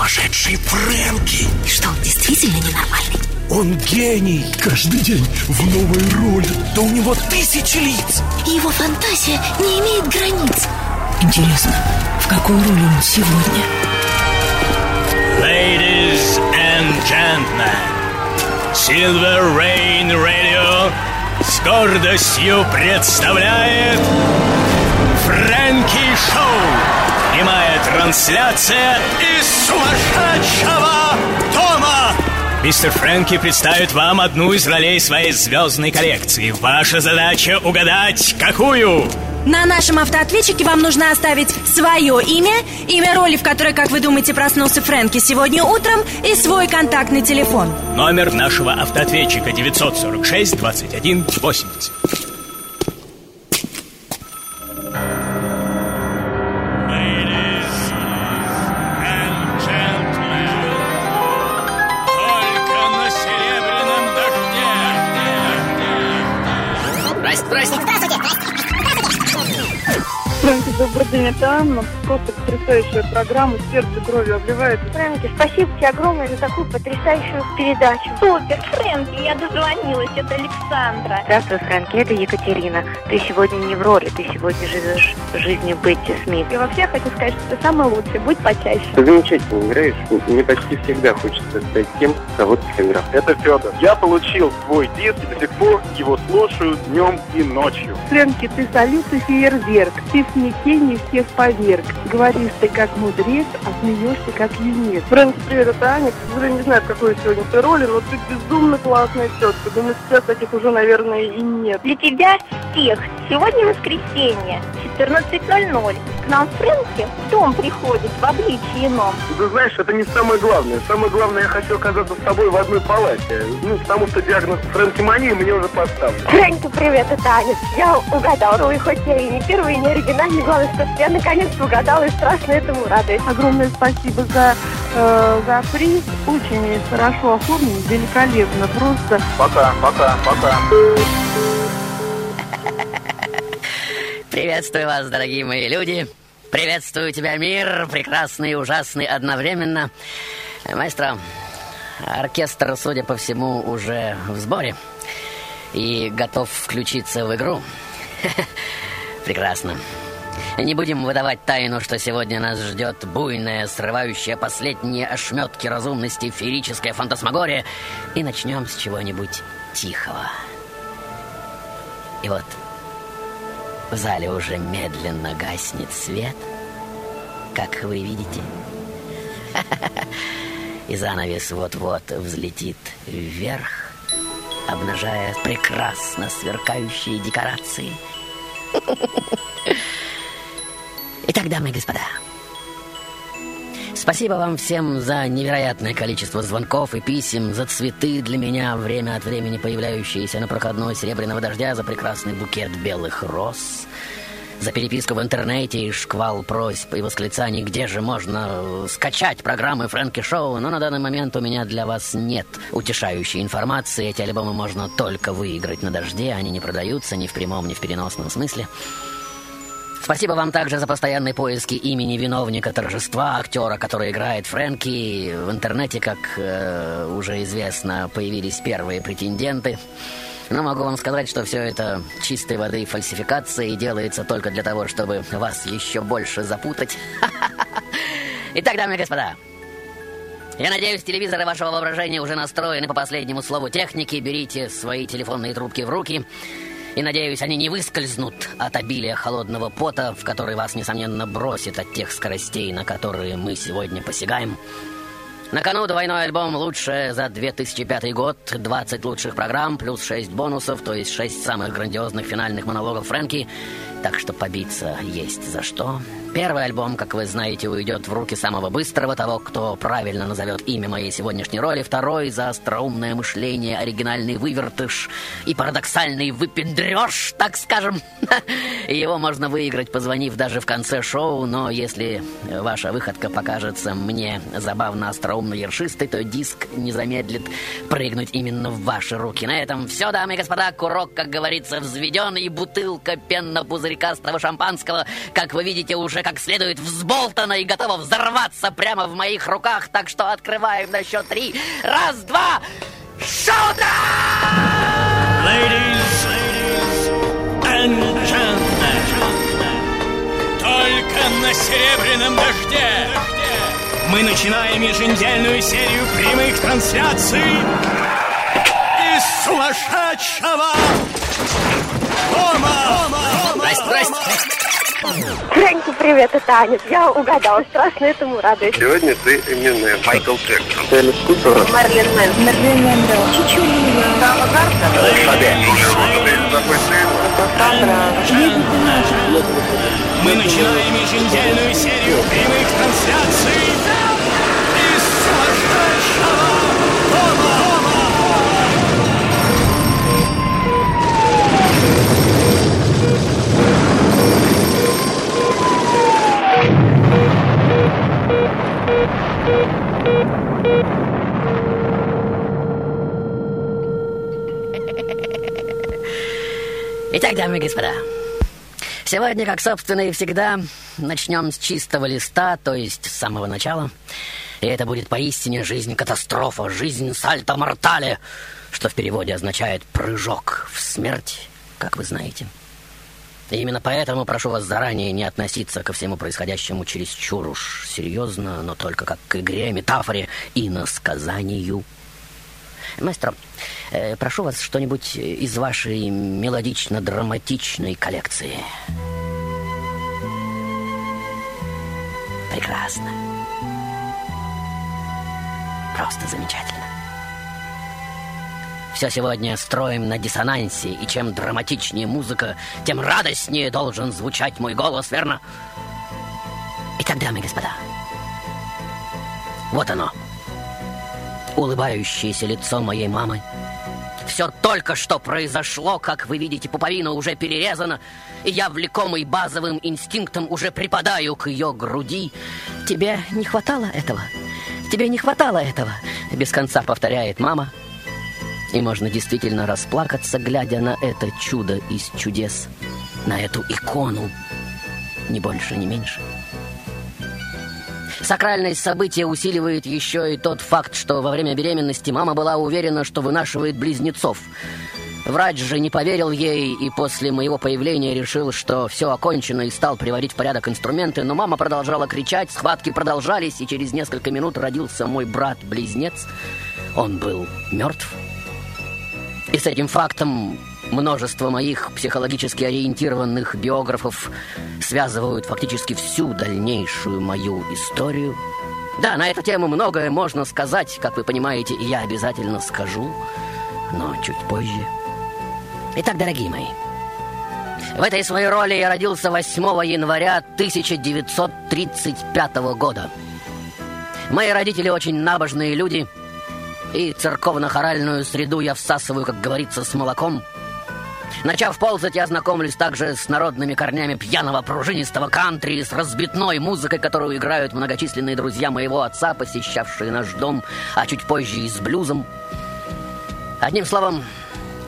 сумасшедший Фрэнки. Что, он действительно ненормальный? Он гений. Каждый день в новой роли. Да у него тысячи лиц. И его фантазия не имеет границ. Интересно, в какой роли он сегодня? Ladies and gentlemen, Silver Rain Radio с гордостью представляет Фрэнки Шоу. Прямая трансляция из сумасшедшего дома. Мистер Фрэнки представит вам одну из ролей своей звездной коллекции. Ваша задача угадать, какую? На нашем автоответчике вам нужно оставить свое имя, имя роли, в которой, как вы думаете, проснулся Фрэнки сегодня утром, и свой контактный телефон. Номер нашего автоответчика 946 21 80. Фрэнки, добрый день, это Анна. Просто потрясающая программа, сердце кровью обливается. Фрэнки, спасибо тебе огромное за такую потрясающую передачу. Супер, Фрэнки, я дозвонилась, это Александра. Здравствуй, Фрэнки, это Екатерина. Ты сегодня не в роли, ты сегодня живешь жизнью Бетти Смит. Я вообще хочу сказать, что ты самый лучший, будь почаще. Ты замечательно играешь. Мне почти всегда хочется стать тем, кого ты сыграл. Это Федор. Я получил свой диск и до сих пор его слушаю днем и ночью. Фрэнки, ты салют и фейерверк. Ты смятении всех поверг. Говоришь ты как мудрец, а смеешься как юнец. Фрэнки, привет, это Аня. Сожалению, не знаю, в какой сегодня ты роли, но ты безумно классная тетка. Думаю, сейчас таких уже, наверное, и нет. Для тебя всех сегодня воскресенье, 14.00. К нам Фрэнки в дом приходит в обличии ином. Ты знаешь, это не самое главное. Самое главное, я хочу оказаться с тобой в одной палате. Ну, потому что диагноз фрэнкимании мне уже поставлен. Фрэнки, привет, это Аня. Я угадал роль, хоть я и не первый, и не оригинальный. Главное, что я наконец-то угадала и страшно этому радуюсь. Огромное спасибо за, э, за приз. Очень хорошо оформлен, великолепно. Просто Пока, пока, пока. Приветствую вас, дорогие мои люди. Приветствую тебя, мир, прекрасный и ужасный одновременно. Маэстро, оркестр, судя по всему, уже в сборе и готов включиться в игру. Прекрасно. Не будем выдавать тайну, что сегодня нас ждет буйная, срывающая последние ошметки разумности феерическая фантасмагория. И начнем с чего-нибудь тихого. И вот в зале уже медленно гаснет свет, как вы видите. И занавес вот-вот взлетит вверх, обнажая прекрасно сверкающие декорации. Итак, дамы и господа, спасибо вам всем за невероятное количество звонков и писем, за цветы для меня, время от времени появляющиеся на проходной серебряного дождя, за прекрасный букет белых роз, за переписку в интернете и шквал просьб и восклицаний, где же можно скачать программы Фрэнки Шоу, но на данный момент у меня для вас нет утешающей информации. Эти альбомы можно только выиграть на дожде, они не продаются ни в прямом, ни в переносном смысле. Спасибо вам также за постоянные поиски имени виновника торжества, актера, который играет Фрэнки. В интернете, как э, уже известно, появились первые претенденты. Но могу вам сказать, что все это чистой воды фальсификация и делается только для того, чтобы вас еще больше запутать. Итак, дамы и господа, я надеюсь, телевизоры вашего воображения уже настроены по последнему слову техники. Берите свои телефонные трубки в руки. И, надеюсь, они не выскользнут от обилия холодного пота, в который вас, несомненно, бросит от тех скоростей, на которые мы сегодня посягаем. На кону двойной альбом «Лучшее за 2005 год», 20 лучших программ, плюс 6 бонусов, то есть 6 самых грандиозных финальных монологов Фрэнки. Так что побиться есть за что. Первый альбом, как вы знаете, уйдет в руки самого быстрого, того, кто правильно назовет имя моей сегодняшней роли. Второй за остроумное мышление, оригинальный вывертыш и парадоксальный выпендреж, так скажем. Его можно выиграть, позвонив даже в конце шоу, но если ваша выходка покажется мне забавно остроумно ершистой, то диск не замедлит прыгнуть именно в ваши руки. На этом все, дамы и господа, курок, как говорится, взведен, и бутылка пенно-пузырь пузырькастого шампанского, как вы видите, уже как следует взболтано и готово взорваться прямо в моих руках. Так что открываем на счет три. Раз, два, шоу Ladies and gentlemen, только на серебряном дожде мы начинаем еженедельную серию прямых трансляций из сумасшедшего дома. Здрасте, здрасте. Фрэнки, привет, это Аня. Я угадала, страшно этому радуюсь. Сегодня ты именно Майкл Джексон. Элис Купер. Мерлин Мэн. Мерлин Мэндо. Чичулина. Сава Мы начинаем еженедельную серию прямых трансляций Итак, дамы и господа, сегодня, как, собственно, и всегда, начнем с чистого листа, то есть с самого начала. И это будет поистине жизнь-катастрофа, жизнь сальто-мортале, что в переводе означает «прыжок в смерть», как вы знаете. И именно поэтому прошу вас заранее не относиться ко всему происходящему чересчур уж серьезно, но только как к игре, метафоре и насказанию. Маэстро, э, прошу вас что-нибудь из вашей мелодично-драматичной коллекции. Прекрасно. Просто замечательно. Все сегодня строим на диссонансе, и чем драматичнее музыка, тем радостнее должен звучать мой голос, верно? Итак, дамы и господа, вот оно, улыбающееся лицо моей мамы. Все только что произошло, как вы видите, пуповина уже перерезана, и я, влекомый базовым инстинктом, уже припадаю к ее груди. Тебе не хватало этого? Тебе не хватало этого? Без конца повторяет мама. И можно действительно расплакаться, глядя на это чудо из чудес, на эту икону, ни больше, ни меньше. Сакральность события усиливает еще и тот факт, что во время беременности мама была уверена, что вынашивает близнецов. Врач же не поверил ей и после моего появления решил, что все окончено и стал приводить в порядок инструменты, но мама продолжала кричать, схватки продолжались, и через несколько минут родился мой брат-близнец. Он был мертв. И с этим фактом множество моих психологически ориентированных биографов связывают фактически всю дальнейшую мою историю. Да, на эту тему многое можно сказать, как вы понимаете, и я обязательно скажу, но чуть позже. Итак, дорогие мои, в этой своей роли я родился 8 января 1935 года. Мои родители очень набожные люди, и церковно-хоральную среду я всасываю, как говорится, с молоком. Начав ползать, я знакомлюсь также с народными корнями пьяного пружинистого кантри с разбитной музыкой, которую играют многочисленные друзья моего отца, посещавшие наш дом, а чуть позже и с блюзом. Одним словом,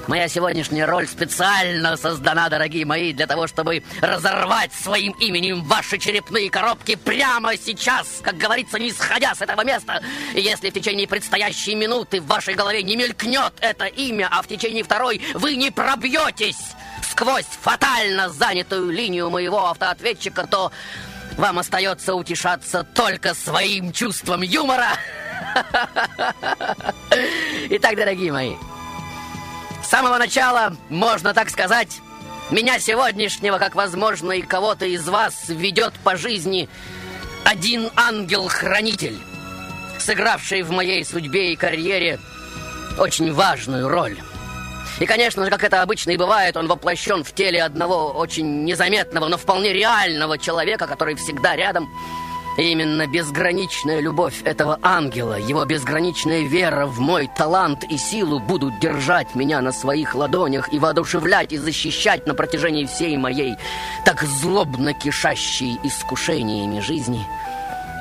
Моя сегодняшняя роль специально создана, дорогие мои, для того, чтобы разорвать своим именем ваши черепные коробки прямо сейчас, как говорится, не сходя с этого места. И если в течение предстоящей минуты в вашей голове не мелькнет это имя, а в течение второй вы не пробьетесь сквозь фатально занятую линию моего автоответчика, то вам остается утешаться только своим чувством юмора. Итак, дорогие мои, самого начала, можно так сказать, меня сегодняшнего, как возможно, и кого-то из вас ведет по жизни один ангел-хранитель, сыгравший в моей судьбе и карьере очень важную роль. И, конечно же, как это обычно и бывает, он воплощен в теле одного очень незаметного, но вполне реального человека, который всегда рядом – именно безграничная любовь этого ангела, его безграничная вера в мой талант и силу будут держать меня на своих ладонях и воодушевлять и защищать на протяжении всей моей так злобно кишащей искушениями жизни,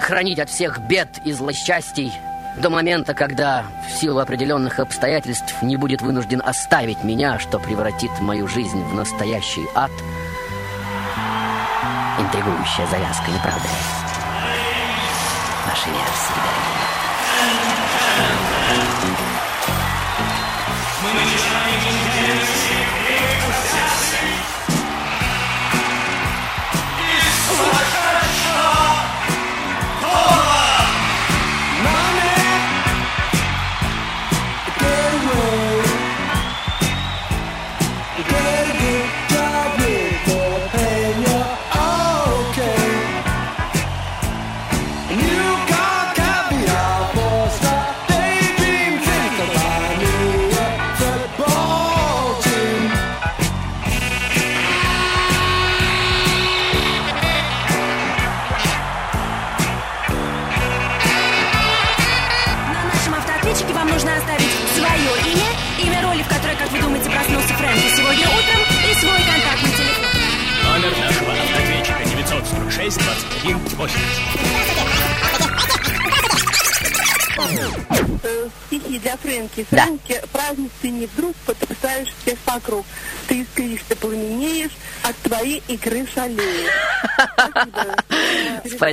хранить от всех бед и злосчастий до момента, когда в силу определенных обстоятельств не будет вынужден оставить меня, что превратит мою жизнь в настоящий ад – Интригующая завязка, не правда ли? Ваши версии,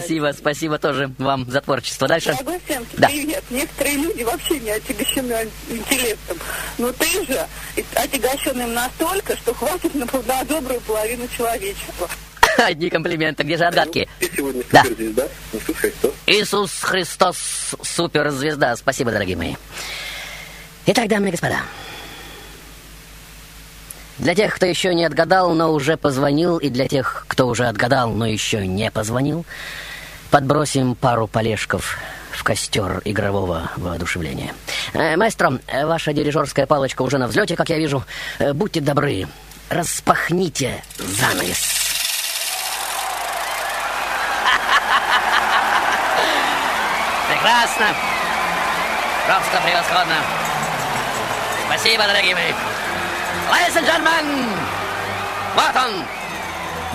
Спасибо, спасибо тоже вам за творчество. Дальше. Дорогой Да. привет. Некоторые люди вообще не отягощены интеллектом. Но ты же отягощен им настолько, что хватит на, на добрую половину человечества. Одни комплименты. Где же отгадки? Ты сегодня Да. суперзвезда, Иисус Христос. Иисус Христос, суперзвезда. Спасибо, дорогие мои. Итак, дамы и господа. Для тех, кто еще не отгадал, но уже позвонил, и для тех, кто уже отгадал, но еще не позвонил, подбросим пару полежков в костер игрового воодушевления. Э, маэстро, ваша дирижерская палочка уже на взлете, как я вижу. Э, будьте добры, распахните занавес. Прекрасно. Просто превосходно. Спасибо, дорогие мои. Ladies and gentlemen, вот он,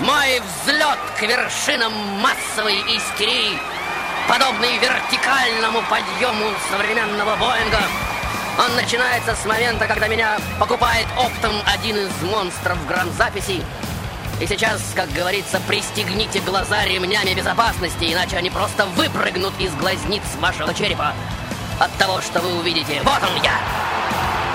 мой взлет к вершинам массовой истерии, подобный вертикальному подъему современного Боинга. Он начинается с момента, когда меня покупает оптом один из монстров грамзаписи. И сейчас, как говорится, пристегните глаза ремнями безопасности, иначе они просто выпрыгнут из глазниц вашего черепа от того, что вы увидите. Вот он я!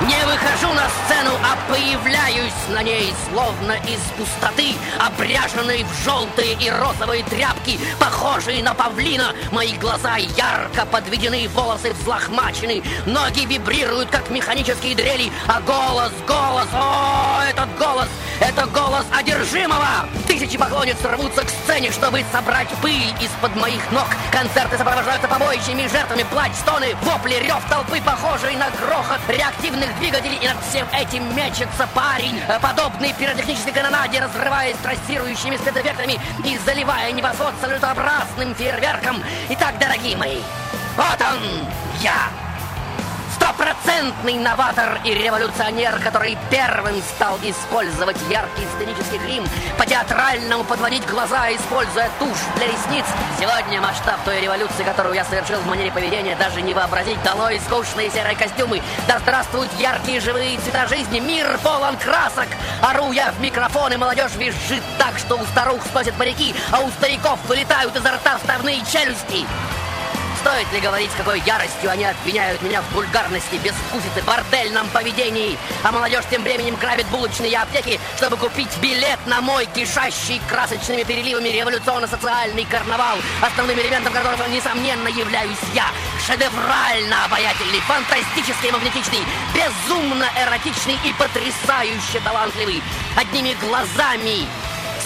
Не выхожу на сцену, а появляюсь на ней, словно из пустоты, обряженной в желтые и розовые тряпки, похожие на павлина. Мои глаза ярко подведены, волосы взлохмачены, ноги вибрируют, как механические дрели, а голос, голос, о, этот голос, это голос одержимого! Тысячи поклонниц рвутся к сцене, чтобы собрать пыль из-под моих ног. Концерты сопровождаются побоищами, жертвами, плач, стоны, вопли, рев толпы, похожий на грохот реактивных двигателей. И над всем этим мечется парень, э, подобный пиротехнической канонаде, разрываясь трассирующими спецэффектами и заливая небосвод салютообразным фейерверком. Итак, дорогие мои, вот он, я! Стопроцентный новатор и революционер, который первым стал использовать яркий сценический грим, по-театральному подводить глаза, используя тушь для ресниц. Сегодня масштаб той революции, которую я совершил в манере поведения, даже не вообразить. Долой скучные серые костюмы. Да здравствуют яркие живые цвета жизни. Мир полон красок. Ору я в микрофон, и молодежь визжит так, что у старух сносят парики, а у стариков вылетают изо рта вставные челюсти. Стоит ли говорить, с какой яростью они обвиняют меня в вульгарности, безвкусице, бордельном поведении, а молодежь тем временем грабит булочные аптеки, чтобы купить билет на мой кишащий красочными переливами революционно-социальный карнавал, основным элементом которого, несомненно, являюсь я. Шедеврально обаятельный, фантастически магнетичный, безумно эротичный и потрясающе талантливый. Одними глазами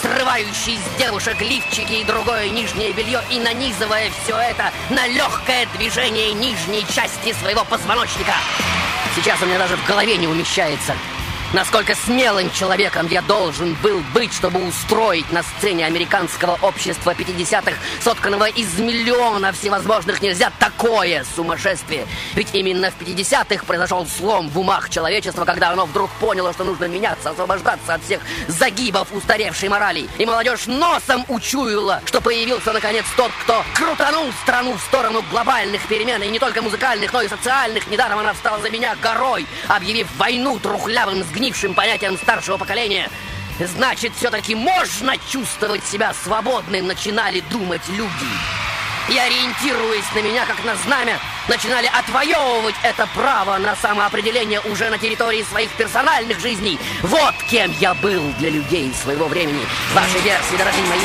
срывающий с девушек лифчики и другое нижнее белье и нанизывая все это на легкое движение нижней части своего позвоночника. Сейчас у меня даже в голове не умещается. Насколько смелым человеком я должен был быть, чтобы устроить на сцене американского общества 50-х, сотканного из миллиона всевозможных нельзя, такое сумасшествие. Ведь именно в 50-х произошел слом в умах человечества, когда оно вдруг поняло, что нужно меняться, освобождаться от всех загибов устаревшей морали. И молодежь носом учуяла, что появился наконец тот, кто крутанул страну в сторону глобальных перемен, и не только музыкальных, но и социальных. Недаром она встала за меня горой, объявив войну трухлявым, сгнившим понятиям старшего поколения. Значит, все-таки можно чувствовать себя свободным, начинали думать люди. И ориентируясь на меня, как на знамя, начинали отвоевывать это право на самоопределение уже на территории своих персональных жизней. Вот кем я был для людей своего времени. Ваши версии, дорогие мои.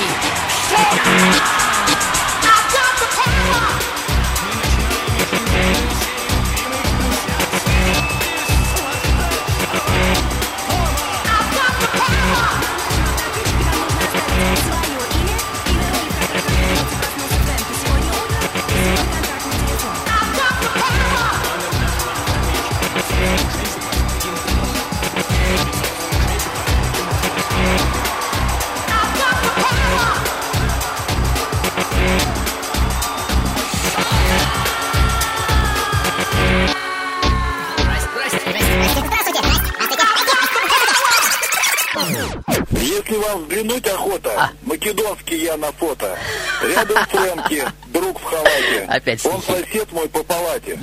Македонский я на фото. Рядом Фрэнки, друг в халате. Опять Он стихи. сосед мой по палате.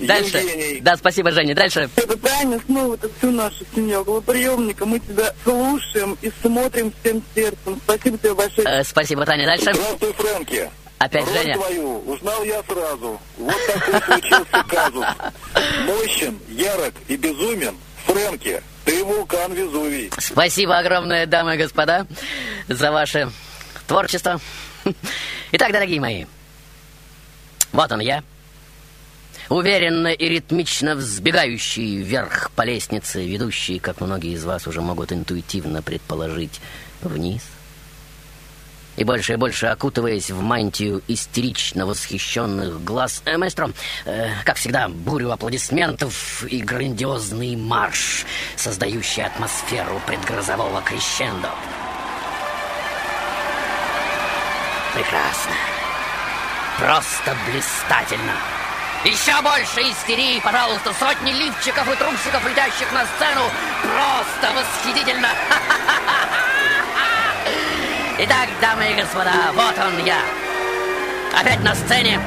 Дальше. Евгений. Да, спасибо, Женя. Дальше. Это Таня, снова это всю нашу семью около приемника. Мы тебя слушаем и смотрим всем сердцем. Спасибо тебе большое. Э, спасибо, Таня. Дальше. Здравствуй, Фрэнки. Опять Роль Женя. твою узнал я сразу. Вот такой случился казус. Мощен, ярок и безумен. Фрэнки, ты вулкан Везувий. Спасибо огромное, дамы и господа, за ваше творчество. Итак, дорогие мои, вот он я, уверенно и ритмично взбегающий вверх по лестнице, ведущий, как многие из вас уже могут интуитивно предположить, вниз. И больше и больше окутываясь в мантию истерично восхищенных глаз э, маэстро, э, как всегда, бурю аплодисментов и грандиозный марш, создающий атмосферу предгрозового крещендо. Прекрасно. Просто блистательно. Еще больше истерии, пожалуйста, сотни лифчиков и трусиков, летящих на сцену. Просто восхитительно. Итак, дамы и господа, вот он я. Опять на сцене.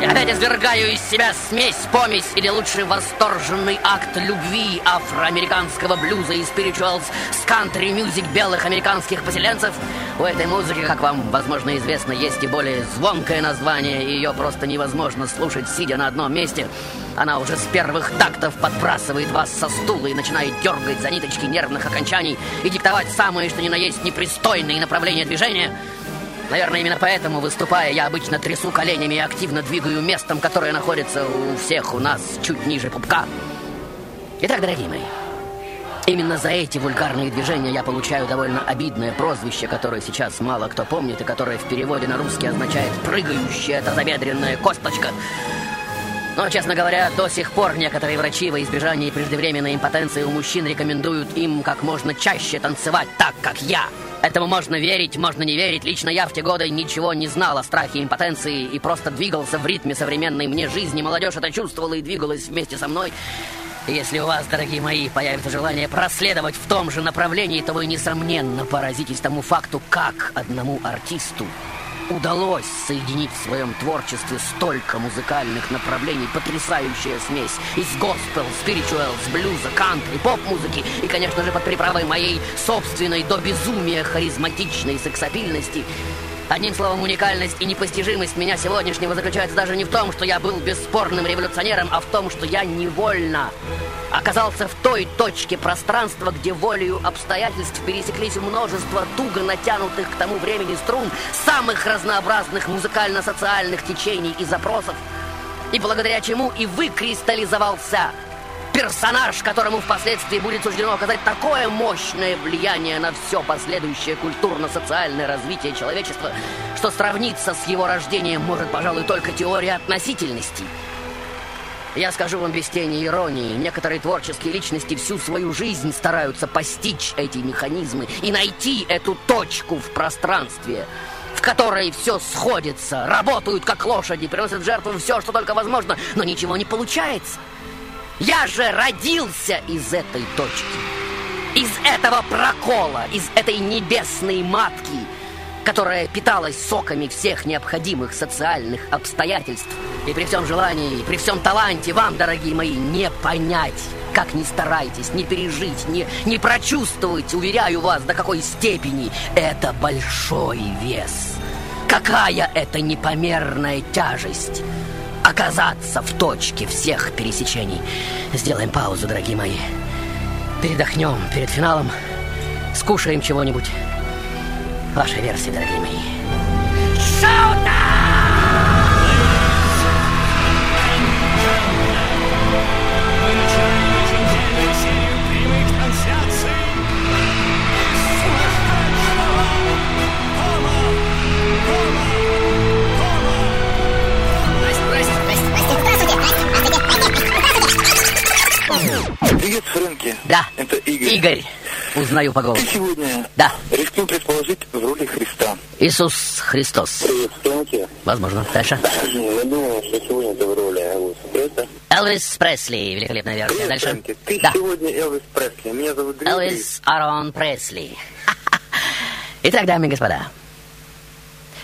И опять извергаю из себя смесь, помесь или лучше восторженный акт любви афроамериканского блюза и спиритуалс с кантри-мюзик белых американских поселенцев. У этой музыки, как вам, возможно, известно, есть и более звонкое название, и ее просто невозможно слушать, сидя на одном месте. Она уже с первых тактов подбрасывает вас со стула и начинает дергать за ниточки нервных окончаний и диктовать самые, что ни на есть, непристойные направления движения. Наверное, именно поэтому, выступая, я обычно трясу коленями и активно двигаю местом, которое находится у всех у нас чуть ниже пупка. Итак, дорогие мои, именно за эти вульгарные движения я получаю довольно обидное прозвище, которое сейчас мало кто помнит и которое в переводе на русский означает «прыгающая тазобедренная косточка». Но, честно говоря, до сих пор некоторые врачи во избежание преждевременной импотенции у мужчин рекомендуют им как можно чаще танцевать так, как я. Этому можно верить, можно не верить. Лично я в те годы ничего не знал о страхе импотенции и просто двигался в ритме современной мне жизни. Молодежь это чувствовала и двигалась вместе со мной. Если у вас, дорогие мои, появится желание проследовать в том же направлении, то вы, несомненно, поразитесь тому факту, как одному артисту удалось соединить в своем творчестве столько музыкальных направлений, потрясающая смесь из госпел, спиритуалс, блюза, кантри, поп-музыки и, конечно же, под приправой моей собственной до безумия харизматичной сексапильности. Одним словом, уникальность и непостижимость меня сегодняшнего заключается даже не в том, что я был бесспорным революционером, а в том, что я невольно оказался в той точке пространства, где волею обстоятельств пересеклись множество туго натянутых к тому времени струн самых разнообразных музыкально-социальных течений и запросов, и благодаря чему и выкристаллизовался персонаж, которому впоследствии будет суждено оказать такое мощное влияние на все последующее культурно-социальное развитие человечества, что сравниться с его рождением может, пожалуй, только теория относительности. Я скажу вам без тени иронии, некоторые творческие личности всю свою жизнь стараются постичь эти механизмы и найти эту точку в пространстве, в которой все сходится, работают как лошади, приносят в жертву все, что только возможно, но ничего не получается. Я же родился из этой точки, из этого прокола, из этой небесной матки, которая питалась соками всех необходимых социальных обстоятельств. И при всем желании, и при всем таланте вам, дорогие мои, не понять Как ни старайтесь, не пережить, не, не прочувствовать, уверяю вас, до какой степени это большой вес. Какая это непомерная тяжесть оказаться в точке всех пересечений. Сделаем паузу, дорогие мои. Передохнем перед финалом, скушаем чего-нибудь. Ваша версия, дорогие мои. Шоу-тайм! Привет, Фрэнки. Да. Это Игорь. Игорь. Узнаю по голосу. Ты сегодня, Да. рискну предположить, в роли Христа. Иисус Христос. Привет, Фрэнки. Возможно. Дальше. Я думаю, что сегодня ты в роли Элвиса Пресли. Элвис Пресли. Великолепная версия. Привет, Дальше. Фрэнки. Ты Да. сегодня Элвис Пресли. Меня зовут Дмитрий. Элвис Арон Пресли. Итак, дамы и господа,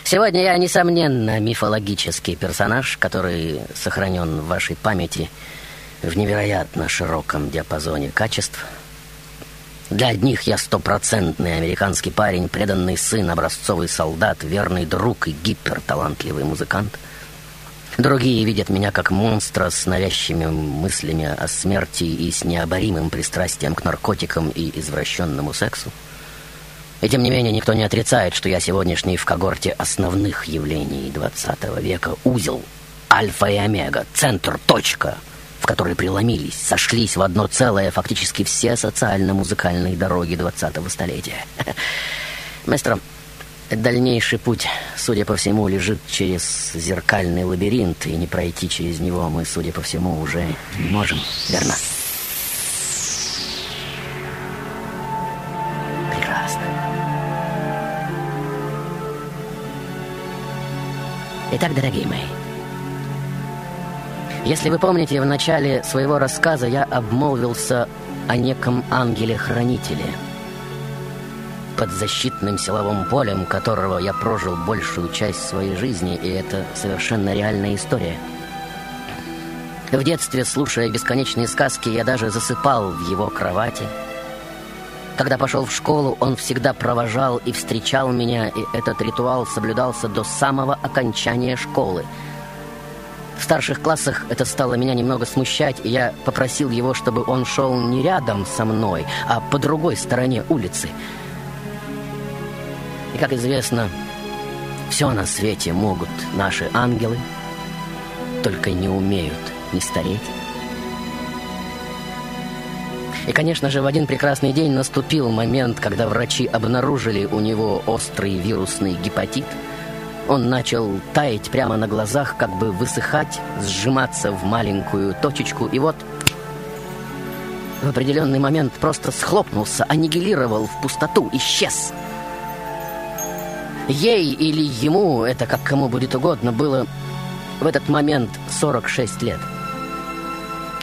сегодня я, несомненно, мифологический персонаж, который сохранен в вашей памяти в невероятно широком диапазоне качеств. Для одних я стопроцентный американский парень, преданный сын, образцовый солдат, верный друг и гиперталантливый музыкант. Другие видят меня как монстра с навязчивыми мыслями о смерти и с необоримым пристрастием к наркотикам и извращенному сексу. И тем не менее никто не отрицает, что я сегодняшний в когорте основных явлений 20 века узел, альфа и омега, центр, точка, в которой преломились, сошлись в одно целое фактически все социально-музыкальные дороги 20-го столетия. Мастер, дальнейший путь, судя по всему, лежит через зеркальный лабиринт, и не пройти через него мы, судя по всему, уже не можем, верно? Прекрасно. Итак, дорогие мои, если вы помните, в начале своего рассказа я обмолвился о неком ангеле-хранителе, под защитным силовым полем которого я прожил большую часть своей жизни, и это совершенно реальная история. В детстве, слушая бесконечные сказки, я даже засыпал в его кровати. Когда пошел в школу, он всегда провожал и встречал меня, и этот ритуал соблюдался до самого окончания школы. В старших классах это стало меня немного смущать, и я попросил его, чтобы он шел не рядом со мной, а по другой стороне улицы. И, как известно, все на свете могут наши ангелы, только не умеют не стареть. И, конечно же, в один прекрасный день наступил момент, когда врачи обнаружили у него острый вирусный гепатит. Он начал таять прямо на глазах, как бы высыхать, сжиматься в маленькую точечку, и вот в определенный момент просто схлопнулся, аннигилировал в пустоту, исчез. Ей или ему, это как кому будет угодно, было в этот момент 46 лет.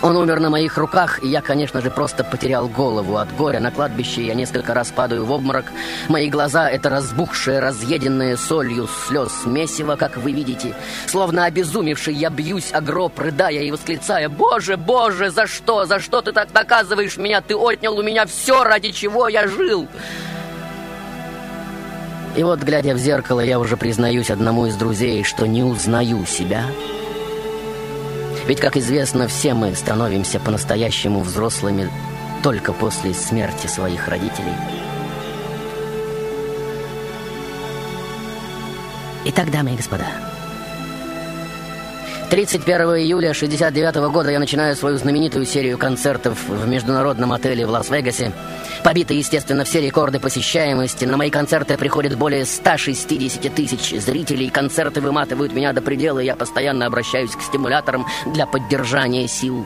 Он умер на моих руках, и я, конечно же, просто потерял голову от горя. На кладбище я несколько раз падаю в обморок. Мои глаза — это разбухшее, разъеденное солью слез месиво, как вы видите. Словно обезумевший, я бьюсь о гроб, рыдая и восклицая «Боже, Боже, за что? За что ты так наказываешь меня? Ты отнял у меня все, ради чего я жил!» И вот, глядя в зеркало, я уже признаюсь одному из друзей, что не узнаю себя — ведь, как известно, все мы становимся по-настоящему взрослыми только после смерти своих родителей. Итак, дамы и господа, 31 июля 69 года я начинаю свою знаменитую серию концертов в международном отеле в Лас-Вегасе. Побиты, естественно, все рекорды посещаемости. На мои концерты приходит более 160 тысяч зрителей. Концерты выматывают меня до предела, и я постоянно обращаюсь к стимуляторам для поддержания сил.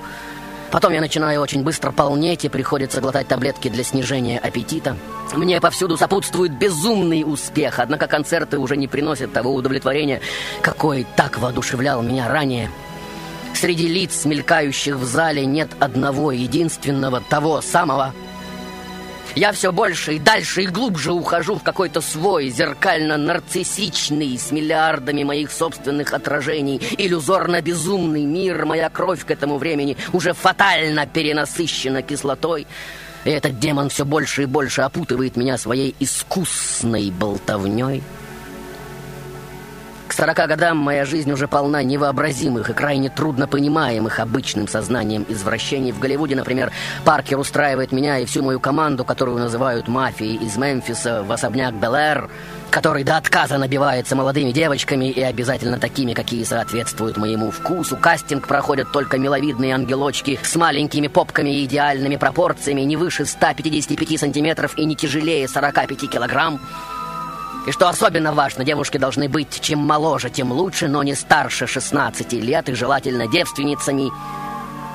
Потом я начинаю очень быстро полнеть, и приходится глотать таблетки для снижения аппетита. Мне повсюду сопутствует безумный успех, однако концерты уже не приносят того удовлетворения, какой так воодушевлял меня ранее. Среди лиц, мелькающих в зале, нет одного единственного, того самого, Я все больше и дальше и глубже ухожу в какой-то свой зеркально-нарциссичный с миллиардами моих собственных отражений, иллюзорно-безумный мир. Моя кровь к этому времени уже фатально перенасыщена кислотой. И этот демон все больше и больше опутывает меня своей искусной болтовней. Сорока годам моя жизнь уже полна невообразимых и крайне трудно понимаемых обычным сознанием извращений. В Голливуде, например, Паркер устраивает меня и всю мою команду, которую называют мафией из Мемфиса, в особняк Белэр, который до отказа набивается молодыми девочками и обязательно такими, какие соответствуют моему вкусу. Кастинг проходят только миловидные ангелочки с маленькими попками и идеальными пропорциями, не выше 155 сантиметров и не тяжелее 45 килограмм. И что особенно важно, девушки должны быть чем моложе, тем лучше, но не старше 16 лет и желательно девственницами.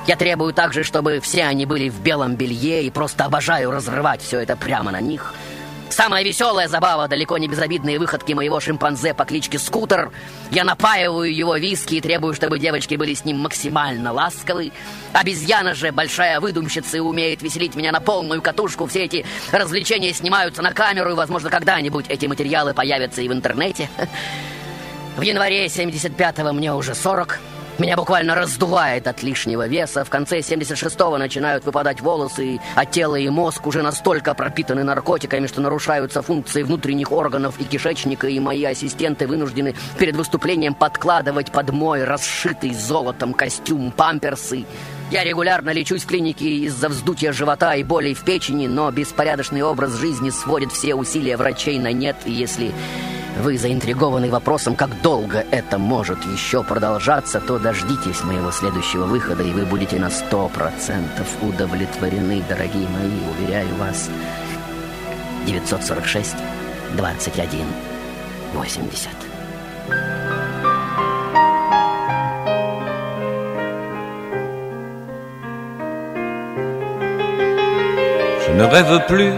Я требую также, чтобы все они были в белом белье и просто обожаю разрывать все это прямо на них – Самая веселая забава, далеко не безобидные выходки моего шимпанзе по кличке Скутер. Я напаиваю его виски и требую, чтобы девочки были с ним максимально ласковы. Обезьяна же, большая выдумщица, и умеет веселить меня на полную катушку. Все эти развлечения снимаются на камеру, и, возможно, когда-нибудь эти материалы появятся и в интернете. В январе 75-го мне уже 40. Меня буквально раздувает от лишнего веса. В конце 76-го начинают выпадать волосы, а тело и мозг уже настолько пропитаны наркотиками, что нарушаются функции внутренних органов и кишечника, и мои ассистенты вынуждены перед выступлением подкладывать под мой расшитый золотом костюм памперсы. Я регулярно лечусь в клинике из-за вздутия живота и болей в печени, но беспорядочный образ жизни сводит все усилия врачей на нет, если вы заинтригованы вопросом, как долго это может еще продолжаться, то дождитесь моего следующего выхода, и вы будете на сто процентов удовлетворены, дорогие мои, уверяю вас. 946 21 80 Je ne rêve plus,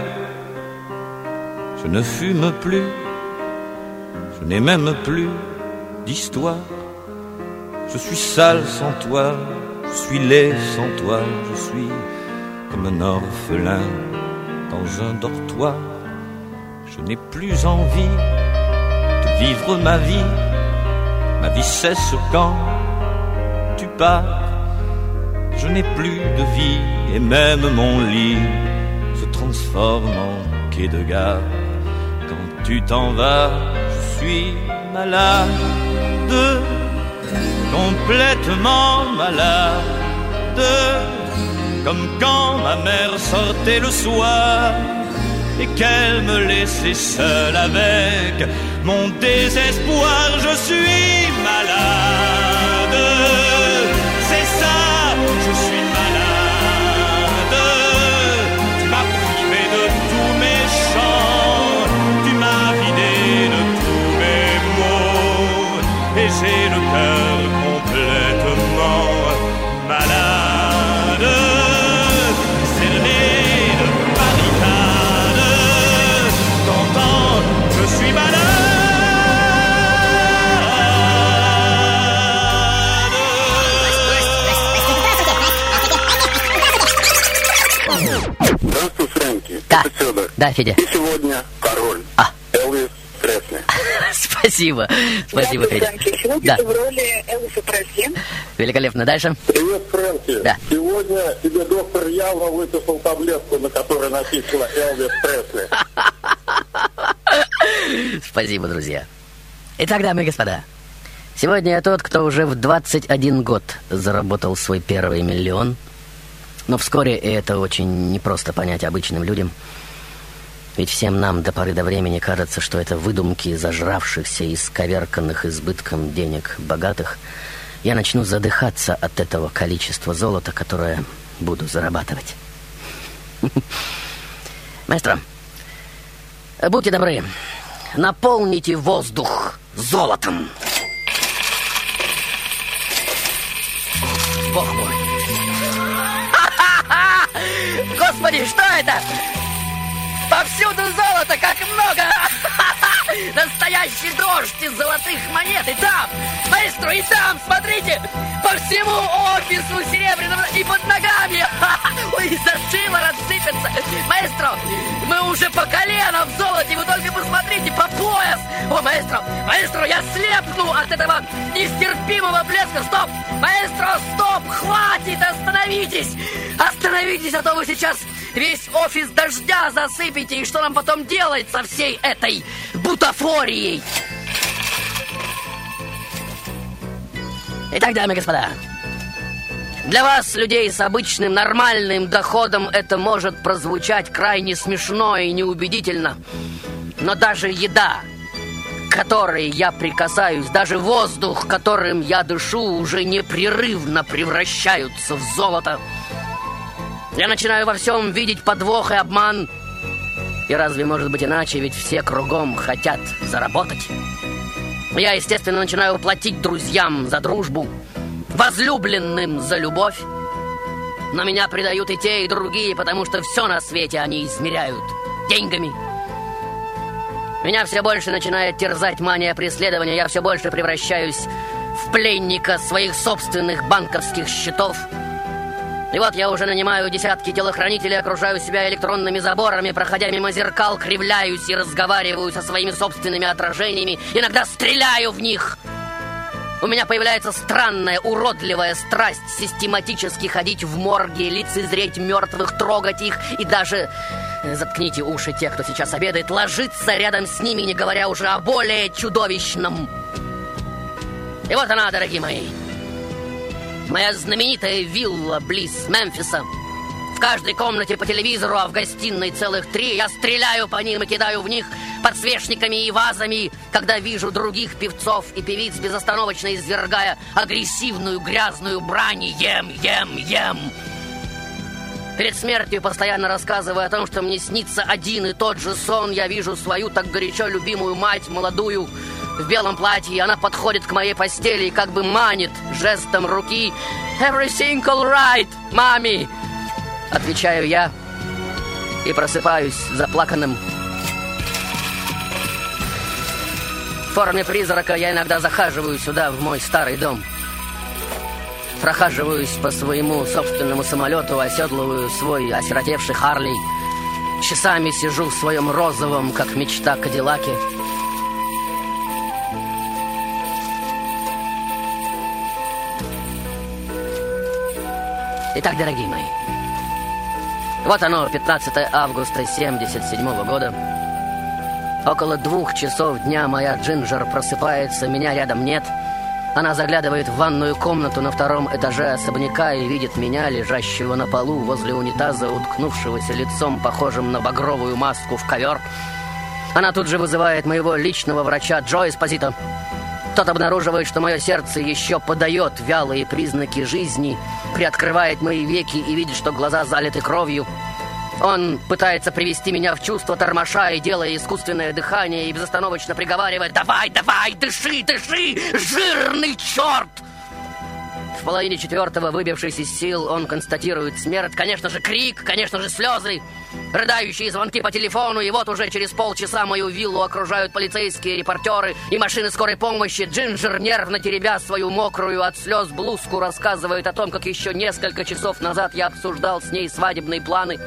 je ne fume plus. Je n'ai même plus d'histoire. Je suis sale sans toi, je suis laid sans toi, je suis comme un orphelin dans un dortoir. Je n'ai plus envie de vivre ma vie. Ma vie cesse quand tu pars. Je n'ai plus de vie et même mon lit transforme en quai de gare. Quand tu t'en vas, suis malade, complètement malade, comme quand ma mère sortait le soir et qu'elle me laissait seule avec mon désespoir. Je suis malade, cœur complètement malade. Cerné de barricades, t'entends, je suis Здравствуй, Фрэнки. Да. Это Федор. Да, Федя. И сегодня король. Спасибо. Спасибо, Федя. Сегодня Да. ты в роли Элвиса Пресли. Великолепно. Дальше. Привет, Фрэнки. Да. Сегодня тебе доктор явно выписал таблетку, на которой написано Элвис Пресли. Спасибо, друзья. Итак, дамы и господа, сегодня я тот, кто уже в 21 год заработал свой первый миллион. Но вскоре это очень непросто понять обычным людям. Ведь всем нам до поры до времени кажется, что это выдумки зажравшихся и сковерканных избытком денег богатых. Я начну задыхаться от этого количества золота, которое буду зарабатывать. Маэстро, будьте добры, наполните воздух золотом. Бог мой. Господи, что это? Повсюду золото, как много! Настоящий дождь из золотых монет. И там, маэстро, и там, смотрите, по всему офису серебряного и под ногами. Ой, за шиворот сыпется. Маэстро, мы уже по колено в золоте, вы только посмотрите, по пояс. О, маэстро, маэстро, я слепну от этого нестерпимого блеска. Стоп, маэстро, стоп, хватит, остановитесь. Остановитесь, а то вы сейчас весь офис дождя засыпете. И что нам потом делать со всей этой бутафорией? Итак, дамы и господа, для вас, людей с обычным нормальным доходом, это может прозвучать крайне смешно и неубедительно. Но даже еда, которой я прикасаюсь, даже воздух, которым я дышу, уже непрерывно превращаются в золото. Я начинаю во всем видеть подвох и обман. И разве может быть иначе, ведь все кругом хотят заработать? Я, естественно, начинаю платить друзьям за дружбу, возлюбленным за любовь. Но меня предают и те, и другие, потому что все на свете они измеряют деньгами. Меня все больше начинает терзать мания преследования, я все больше превращаюсь в пленника своих собственных банковских счетов – и вот я уже нанимаю десятки телохранителей, окружаю себя электронными заборами, проходя мимо зеркал, кривляюсь и разговариваю со своими собственными отражениями, иногда стреляю в них. У меня появляется странная, уродливая страсть систематически ходить в морги, лицезреть мертвых, трогать их и даже... Э, заткните уши те, кто сейчас обедает, ложиться рядом с ними, не говоря уже о более чудовищном. И вот она, дорогие мои. Моя знаменитая вилла близ Мемфиса. В каждой комнате по телевизору, а в гостиной целых три. Я стреляю по ним и кидаю в них подсвечниками и вазами, когда вижу других певцов и певиц, безостановочно извергая агрессивную грязную брань. Ем, ем, ем. Перед смертью постоянно рассказывая о том, что мне снится один и тот же сон, я вижу свою так горячо любимую мать, молодую, в белом платье, она подходит к моей постели и как бы манит жестом руки «Everything all right, мами!» Отвечаю я и просыпаюсь заплаканным. В форме призрака я иногда захаживаю сюда, в мой старый дом. Прохаживаюсь по своему собственному самолету, оседлываю свой осиротевший Харли. Часами сижу в своем розовом, как мечта, Кадиллаке. Итак, дорогие мои, вот оно, 15 августа 77 года. Около двух часов дня моя Джинджер просыпается, меня рядом нет. Она заглядывает в ванную комнату на втором этаже особняка и видит меня, лежащего на полу возле унитаза, уткнувшегося лицом, похожим на багровую маску в ковер. Она тут же вызывает моего личного врача Джо Эспозито. Тот обнаруживает, что мое сердце еще подает вялые признаки жизни, приоткрывает мои веки и видит, что глаза залиты кровью. Он пытается привести меня в чувство тормоша и делая искусственное дыхание и безостановочно приговаривает «Давай, давай, дыши, дыши, жирный черт!» В половине четвертого, выбившись из сил, он констатирует смерть. Конечно же, крик, конечно же, слезы. Рыдающие звонки по телефону, и вот уже через полчаса мою виллу окружают полицейские репортеры и машины скорой помощи. Джинджер, нервно теребя свою мокрую от слез блузку, рассказывает о том, как еще несколько часов назад я обсуждал с ней свадебные планы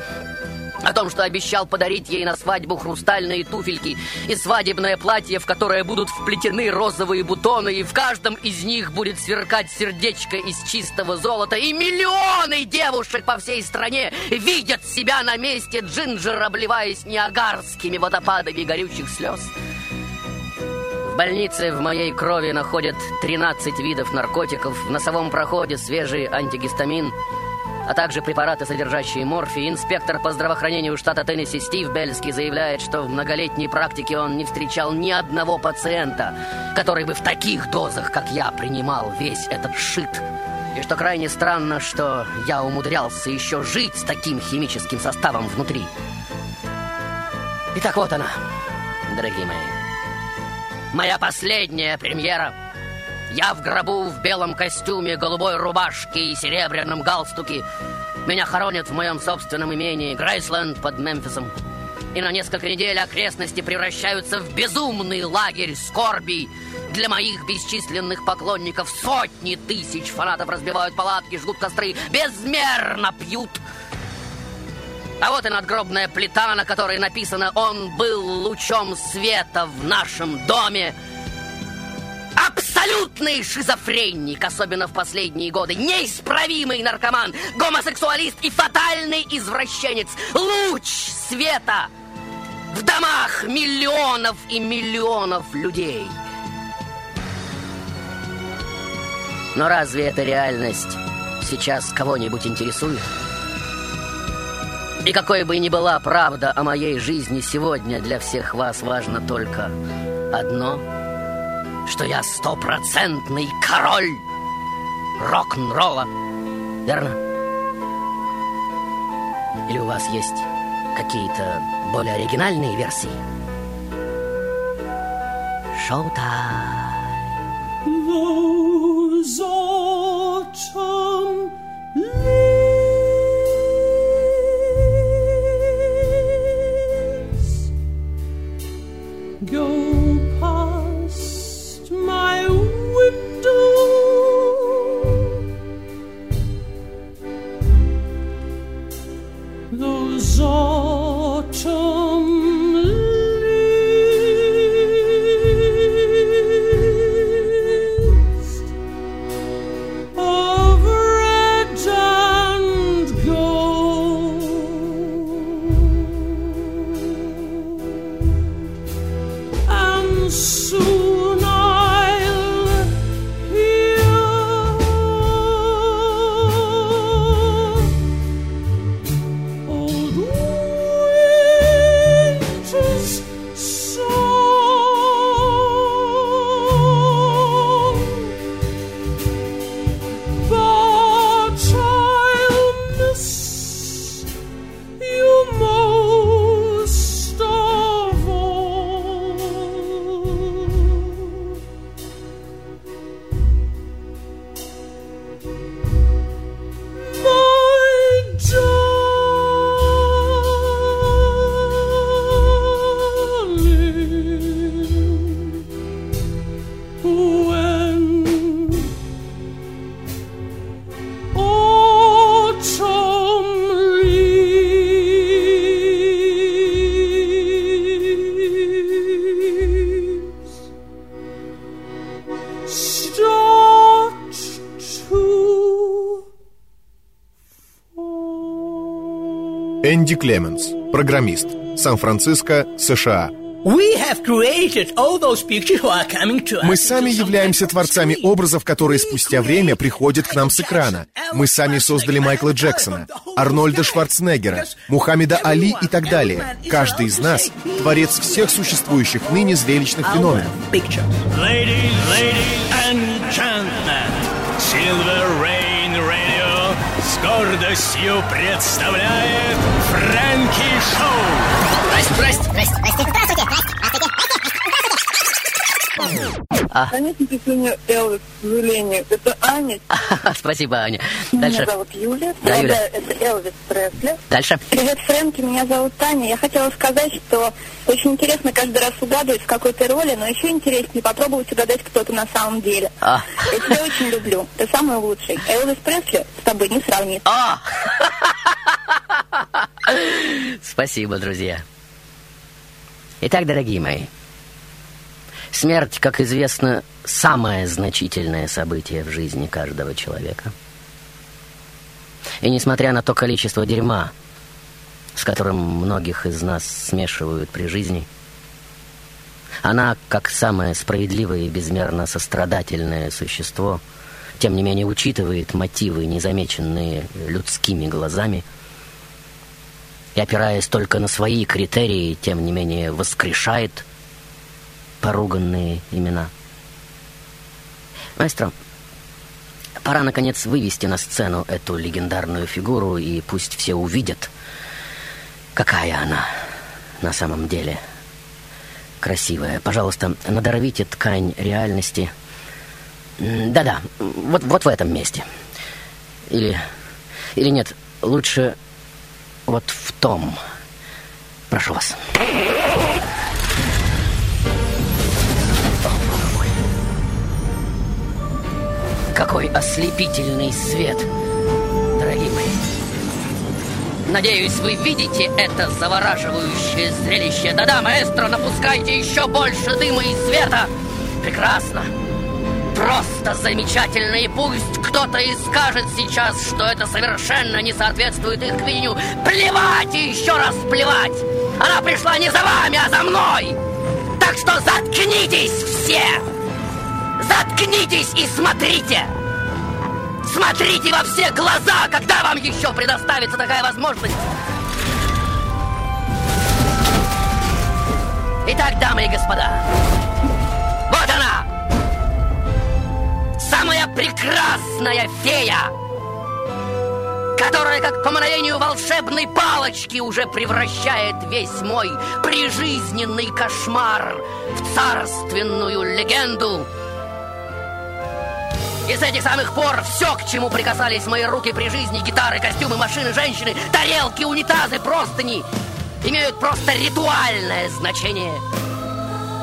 о том, что обещал подарить ей на свадьбу хрустальные туфельки и свадебное платье, в которое будут вплетены розовые бутоны, и в каждом из них будет сверкать сердечко из чистого золота, и миллионы девушек по всей стране видят себя на месте Джинджер, обливаясь неагарскими водопадами горючих слез. В больнице в моей крови находят 13 видов наркотиков, в носовом проходе свежий антигистамин – а также препараты, содержащие морфий. Инспектор по здравоохранению штата Теннесси Стив Бельский заявляет, что в многолетней практике он не встречал ни одного пациента, который бы в таких дозах, как я, принимал весь этот шит. И что крайне странно, что я умудрялся еще жить с таким химическим составом внутри. Итак, вот она, дорогие мои. Моя последняя премьера — я в гробу в белом костюме, голубой рубашке и серебряном галстуке. Меня хоронят в моем собственном имении Грейсленд под Мемфисом. и на несколько недель окрестности превращаются в безумный лагерь скорби. Для моих бесчисленных поклонников сотни тысяч фанатов разбивают палатки, жгут костры, безмерно пьют. А вот и надгробная плита, на которой написано «Он был лучом света в нашем доме». Абсолютный шизофреник, особенно в последние годы. Неисправимый наркоман, гомосексуалист и фатальный извращенец. Луч света в домах миллионов и миллионов людей. Но разве эта реальность сейчас кого-нибудь интересует? И какой бы ни была правда о моей жизни сегодня, для всех вас важно только одно, что я стопроцентный король рок-н-ролла. Верно? Или у вас есть какие-то более оригинальные версии? Шоу-тайм. Those autumn leaves Those autumn Энди Клеменс, программист, Сан-Франциско, США. Мы сами являемся творцами образов, которые спустя время приходят к нам с экрана. Мы сами создали Майкла Джексона, Арнольда Шварценеггера, Мухаммеда Али и так далее. Каждый из нас — творец всех существующих ныне зрелищных феноменов. Ladies, ladies гордостью представляет Фрэнки Шоу. Здрасте, здрасте. Здрасте, здрасте, здравствуйте. А. Конечно, песня Элвис, к сожалению. Это Аня. Спасибо, Аня. Дальше. Меня зовут Юля. Да, Юля. Это Элвис Пресли. Дальше. Привет, Фрэнки, меня зовут Таня. Я хотела сказать, что очень интересно каждый раз угадывать, в какой ты роли, но еще интереснее попробовать угадать, кто ты на самом деле. А. Я тебя очень люблю. Ты самый лучший. Элвис Пресли с тобой не сравнится. А! Спасибо, друзья. Итак, дорогие мои, смерть, как известно, самое значительное событие в жизни каждого человека. И несмотря на то количество дерьма, с которым многих из нас смешивают при жизни, она, как самое справедливое и безмерно сострадательное существо, тем не менее учитывает мотивы, незамеченные людскими глазами, и, опираясь только на свои критерии, тем не менее воскрешает поруганные имена. Маэстро, пора, наконец, вывести на сцену эту легендарную фигуру, и пусть все увидят, какая она на самом деле красивая. Пожалуйста, надорвите ткань реальности. Да-да, вот, вот в этом месте. Или, или нет, лучше вот в том. Прошу вас. Какой ослепительный свет, дорогие мои. Надеюсь, вы видите это завораживающее зрелище. Да-да, маэстро, напускайте еще больше дыма и света. Прекрасно. Просто замечательно. И пусть кто-то и скажет сейчас, что это совершенно не соответствует их видению. Плевать и еще раз плевать. Она пришла не за вами, а за мной. Так что заткнитесь все. Заткнитесь и смотрите! Смотрите во все глаза, когда вам еще предоставится такая возможность! Итак, дамы и господа, вот она! Самая прекрасная фея! Которая, как по мановению волшебной палочки, уже превращает весь мой прижизненный кошмар в царственную легенду, и с этих самых пор все, к чему прикасались мои руки при жизни, гитары, костюмы, машины, женщины, тарелки, унитазы, простыни, имеют просто ритуальное значение.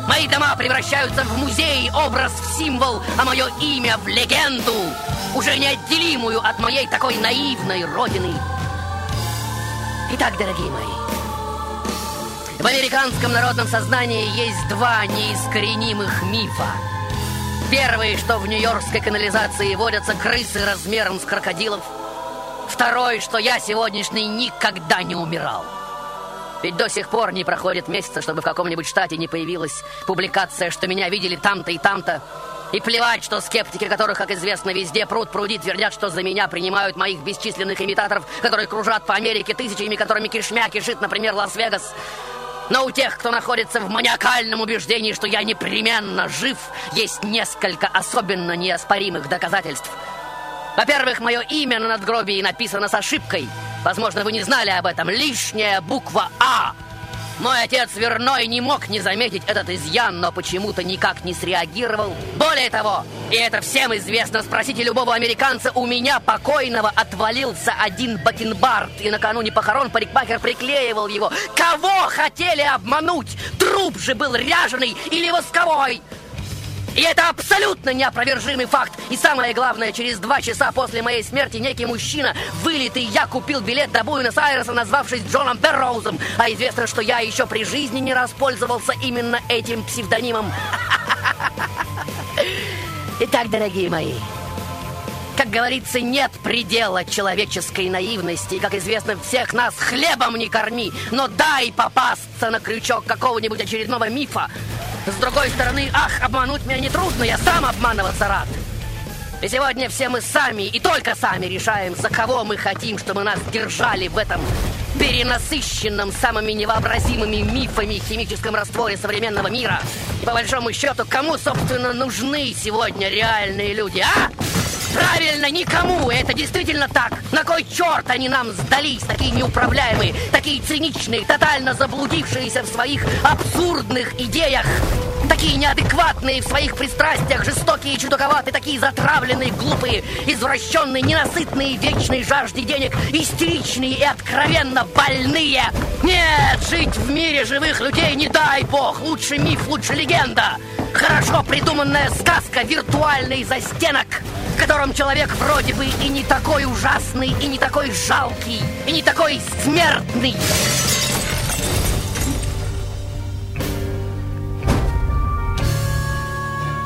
Мои дома превращаются в музей, образ в символ, а мое имя в легенду, уже неотделимую от моей такой наивной родины. Итак, дорогие мои, в американском народном сознании есть два неискоренимых мифа – Первый, что в нью-йоркской канализации водятся крысы размером с крокодилов. Второй, что я сегодняшний никогда не умирал. Ведь до сих пор не проходит месяца, чтобы в каком-нибудь штате не появилась публикация, что меня видели там-то и там-то. И плевать, что скептики, которых, как известно, везде пруд пруди, твердят, что за меня принимают моих бесчисленных имитаторов, которые кружат по Америке тысячами, которыми кишмя кишит, например, Лас-Вегас. Но у тех, кто находится в маниакальном убеждении, что я непременно жив, есть несколько особенно неоспоримых доказательств. Во-первых, мое имя на надгробии написано с ошибкой. Возможно, вы не знали об этом. Лишняя буква «А». Мой отец Верной не мог не заметить этот изъян, но почему-то никак не среагировал. Более того, и это всем известно, спросите любого американца, у меня покойного отвалился один бакенбард, и накануне похорон парикмахер приклеивал его. Кого хотели обмануть? Труп же был ряженый или восковой. И это абсолютно неопровержимый факт. И самое главное, через два часа после моей смерти некий мужчина, вылитый, я купил билет до Буэнос-Айреса, назвавшись Джоном Берроузом. А известно, что я еще при жизни не распользовался именно этим псевдонимом. Итак, дорогие мои, говорится, нет предела человеческой наивности. Как известно, всех нас хлебом не корми, но дай попасться на крючок какого-нибудь очередного мифа. С другой стороны, ах, обмануть меня нетрудно, я сам обманываться рад. И сегодня все мы сами, и только сами решаем, за кого мы хотим, чтобы нас держали в этом перенасыщенном самыми невообразимыми мифами химическом растворе современного мира. И по большому счету, кому, собственно, нужны сегодня реальные люди, а? Правильно, никому! Это действительно так! На кой черт они нам сдались, такие неуправляемые, такие циничные, тотально заблудившиеся в своих абсурдных идеях? Такие неадекватные в своих пристрастиях, жестокие и чудаковатые, такие затравленные, глупые, извращенные, ненасытные, вечной жажде денег, истеричные и откровенно больные. Нет, жить в мире живых людей не дай бог. Лучше миф, лучше легенда. Хорошо придуманная сказка виртуальный застенок, в котором человек вроде бы и не такой ужасный, и не такой жалкий, и не такой смертный.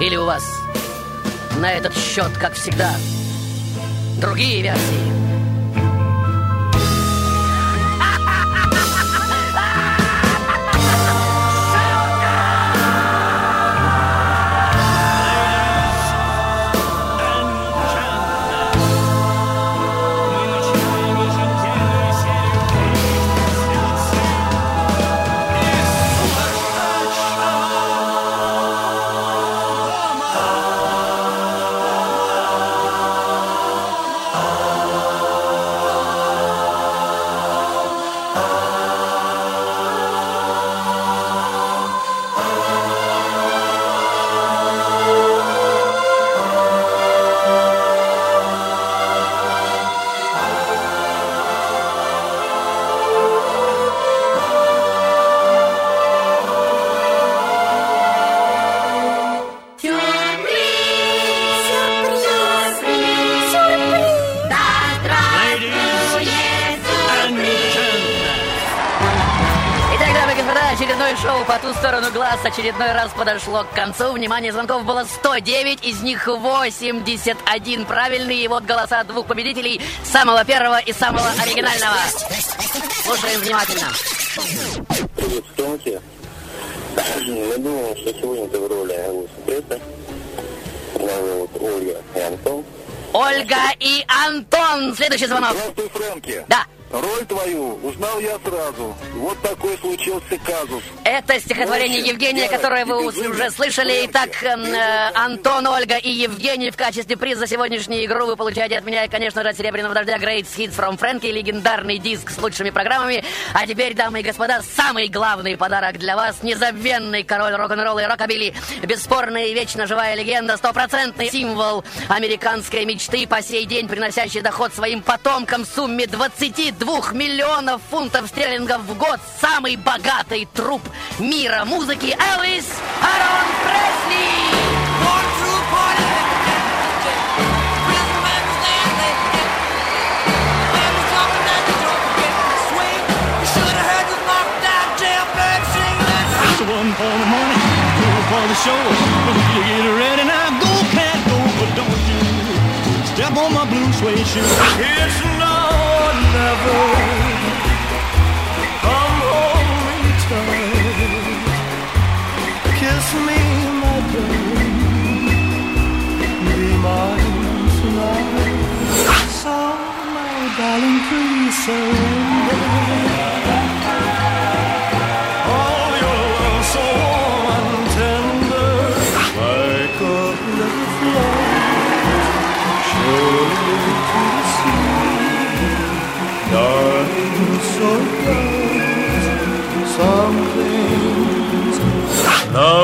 Или у вас на этот счет, как всегда, другие версии? Глаз очередной раз подошло к концу. Внимание, звонков было 109, из них 81 правильные. И вот голоса двух победителей, самого первого и самого оригинального. Слушаем внимательно. Фрэнки. Я думал, что сегодня в роли велосипеда. Меня зовут Ольга и Антон. Ольга и Антон. Следующий звонок. Здравствуй, Фрэнки. Да. Роль твою узнал я сразу. Вот такой случился казус. Это стихотворение Очень Евгения, ярко которое вы уже слышали. Итак, э, Антон, Ольга и Евгений в качестве приза за сегодняшнюю игру вы получаете от меня, конечно же, от Серебряного Дождя Great Hits from Frankie, легендарный диск с лучшими программами. А теперь, дамы и господа, самый главный подарок для вас. Незабвенный король рок-н-ролла и рокобили. Бесспорная и вечно живая легенда, стопроцентный символ американской мечты, по сей день приносящий доход своим потомкам в сумме 22 миллионов фунтов стерлингов в год. Самый богатый труп мира музыки Элвис Арон Пресли! It's one for the money, two for the show. You get ready now, go, cat, go, but don't you step on my blue suede shoe. Come home. Kiss me, my darling. Be mine tonight. Ah! So, my darling, please surrender.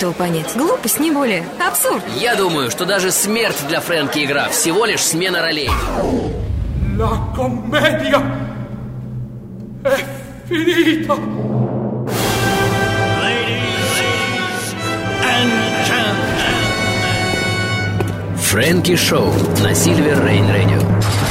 этого понять. Глупость, не более. Абсурд. Я думаю, что даже смерть для Фрэнки игра всего лишь смена ролей. La commedia è finita. Фрэнки Шоу на Сильвер Рейн Радио.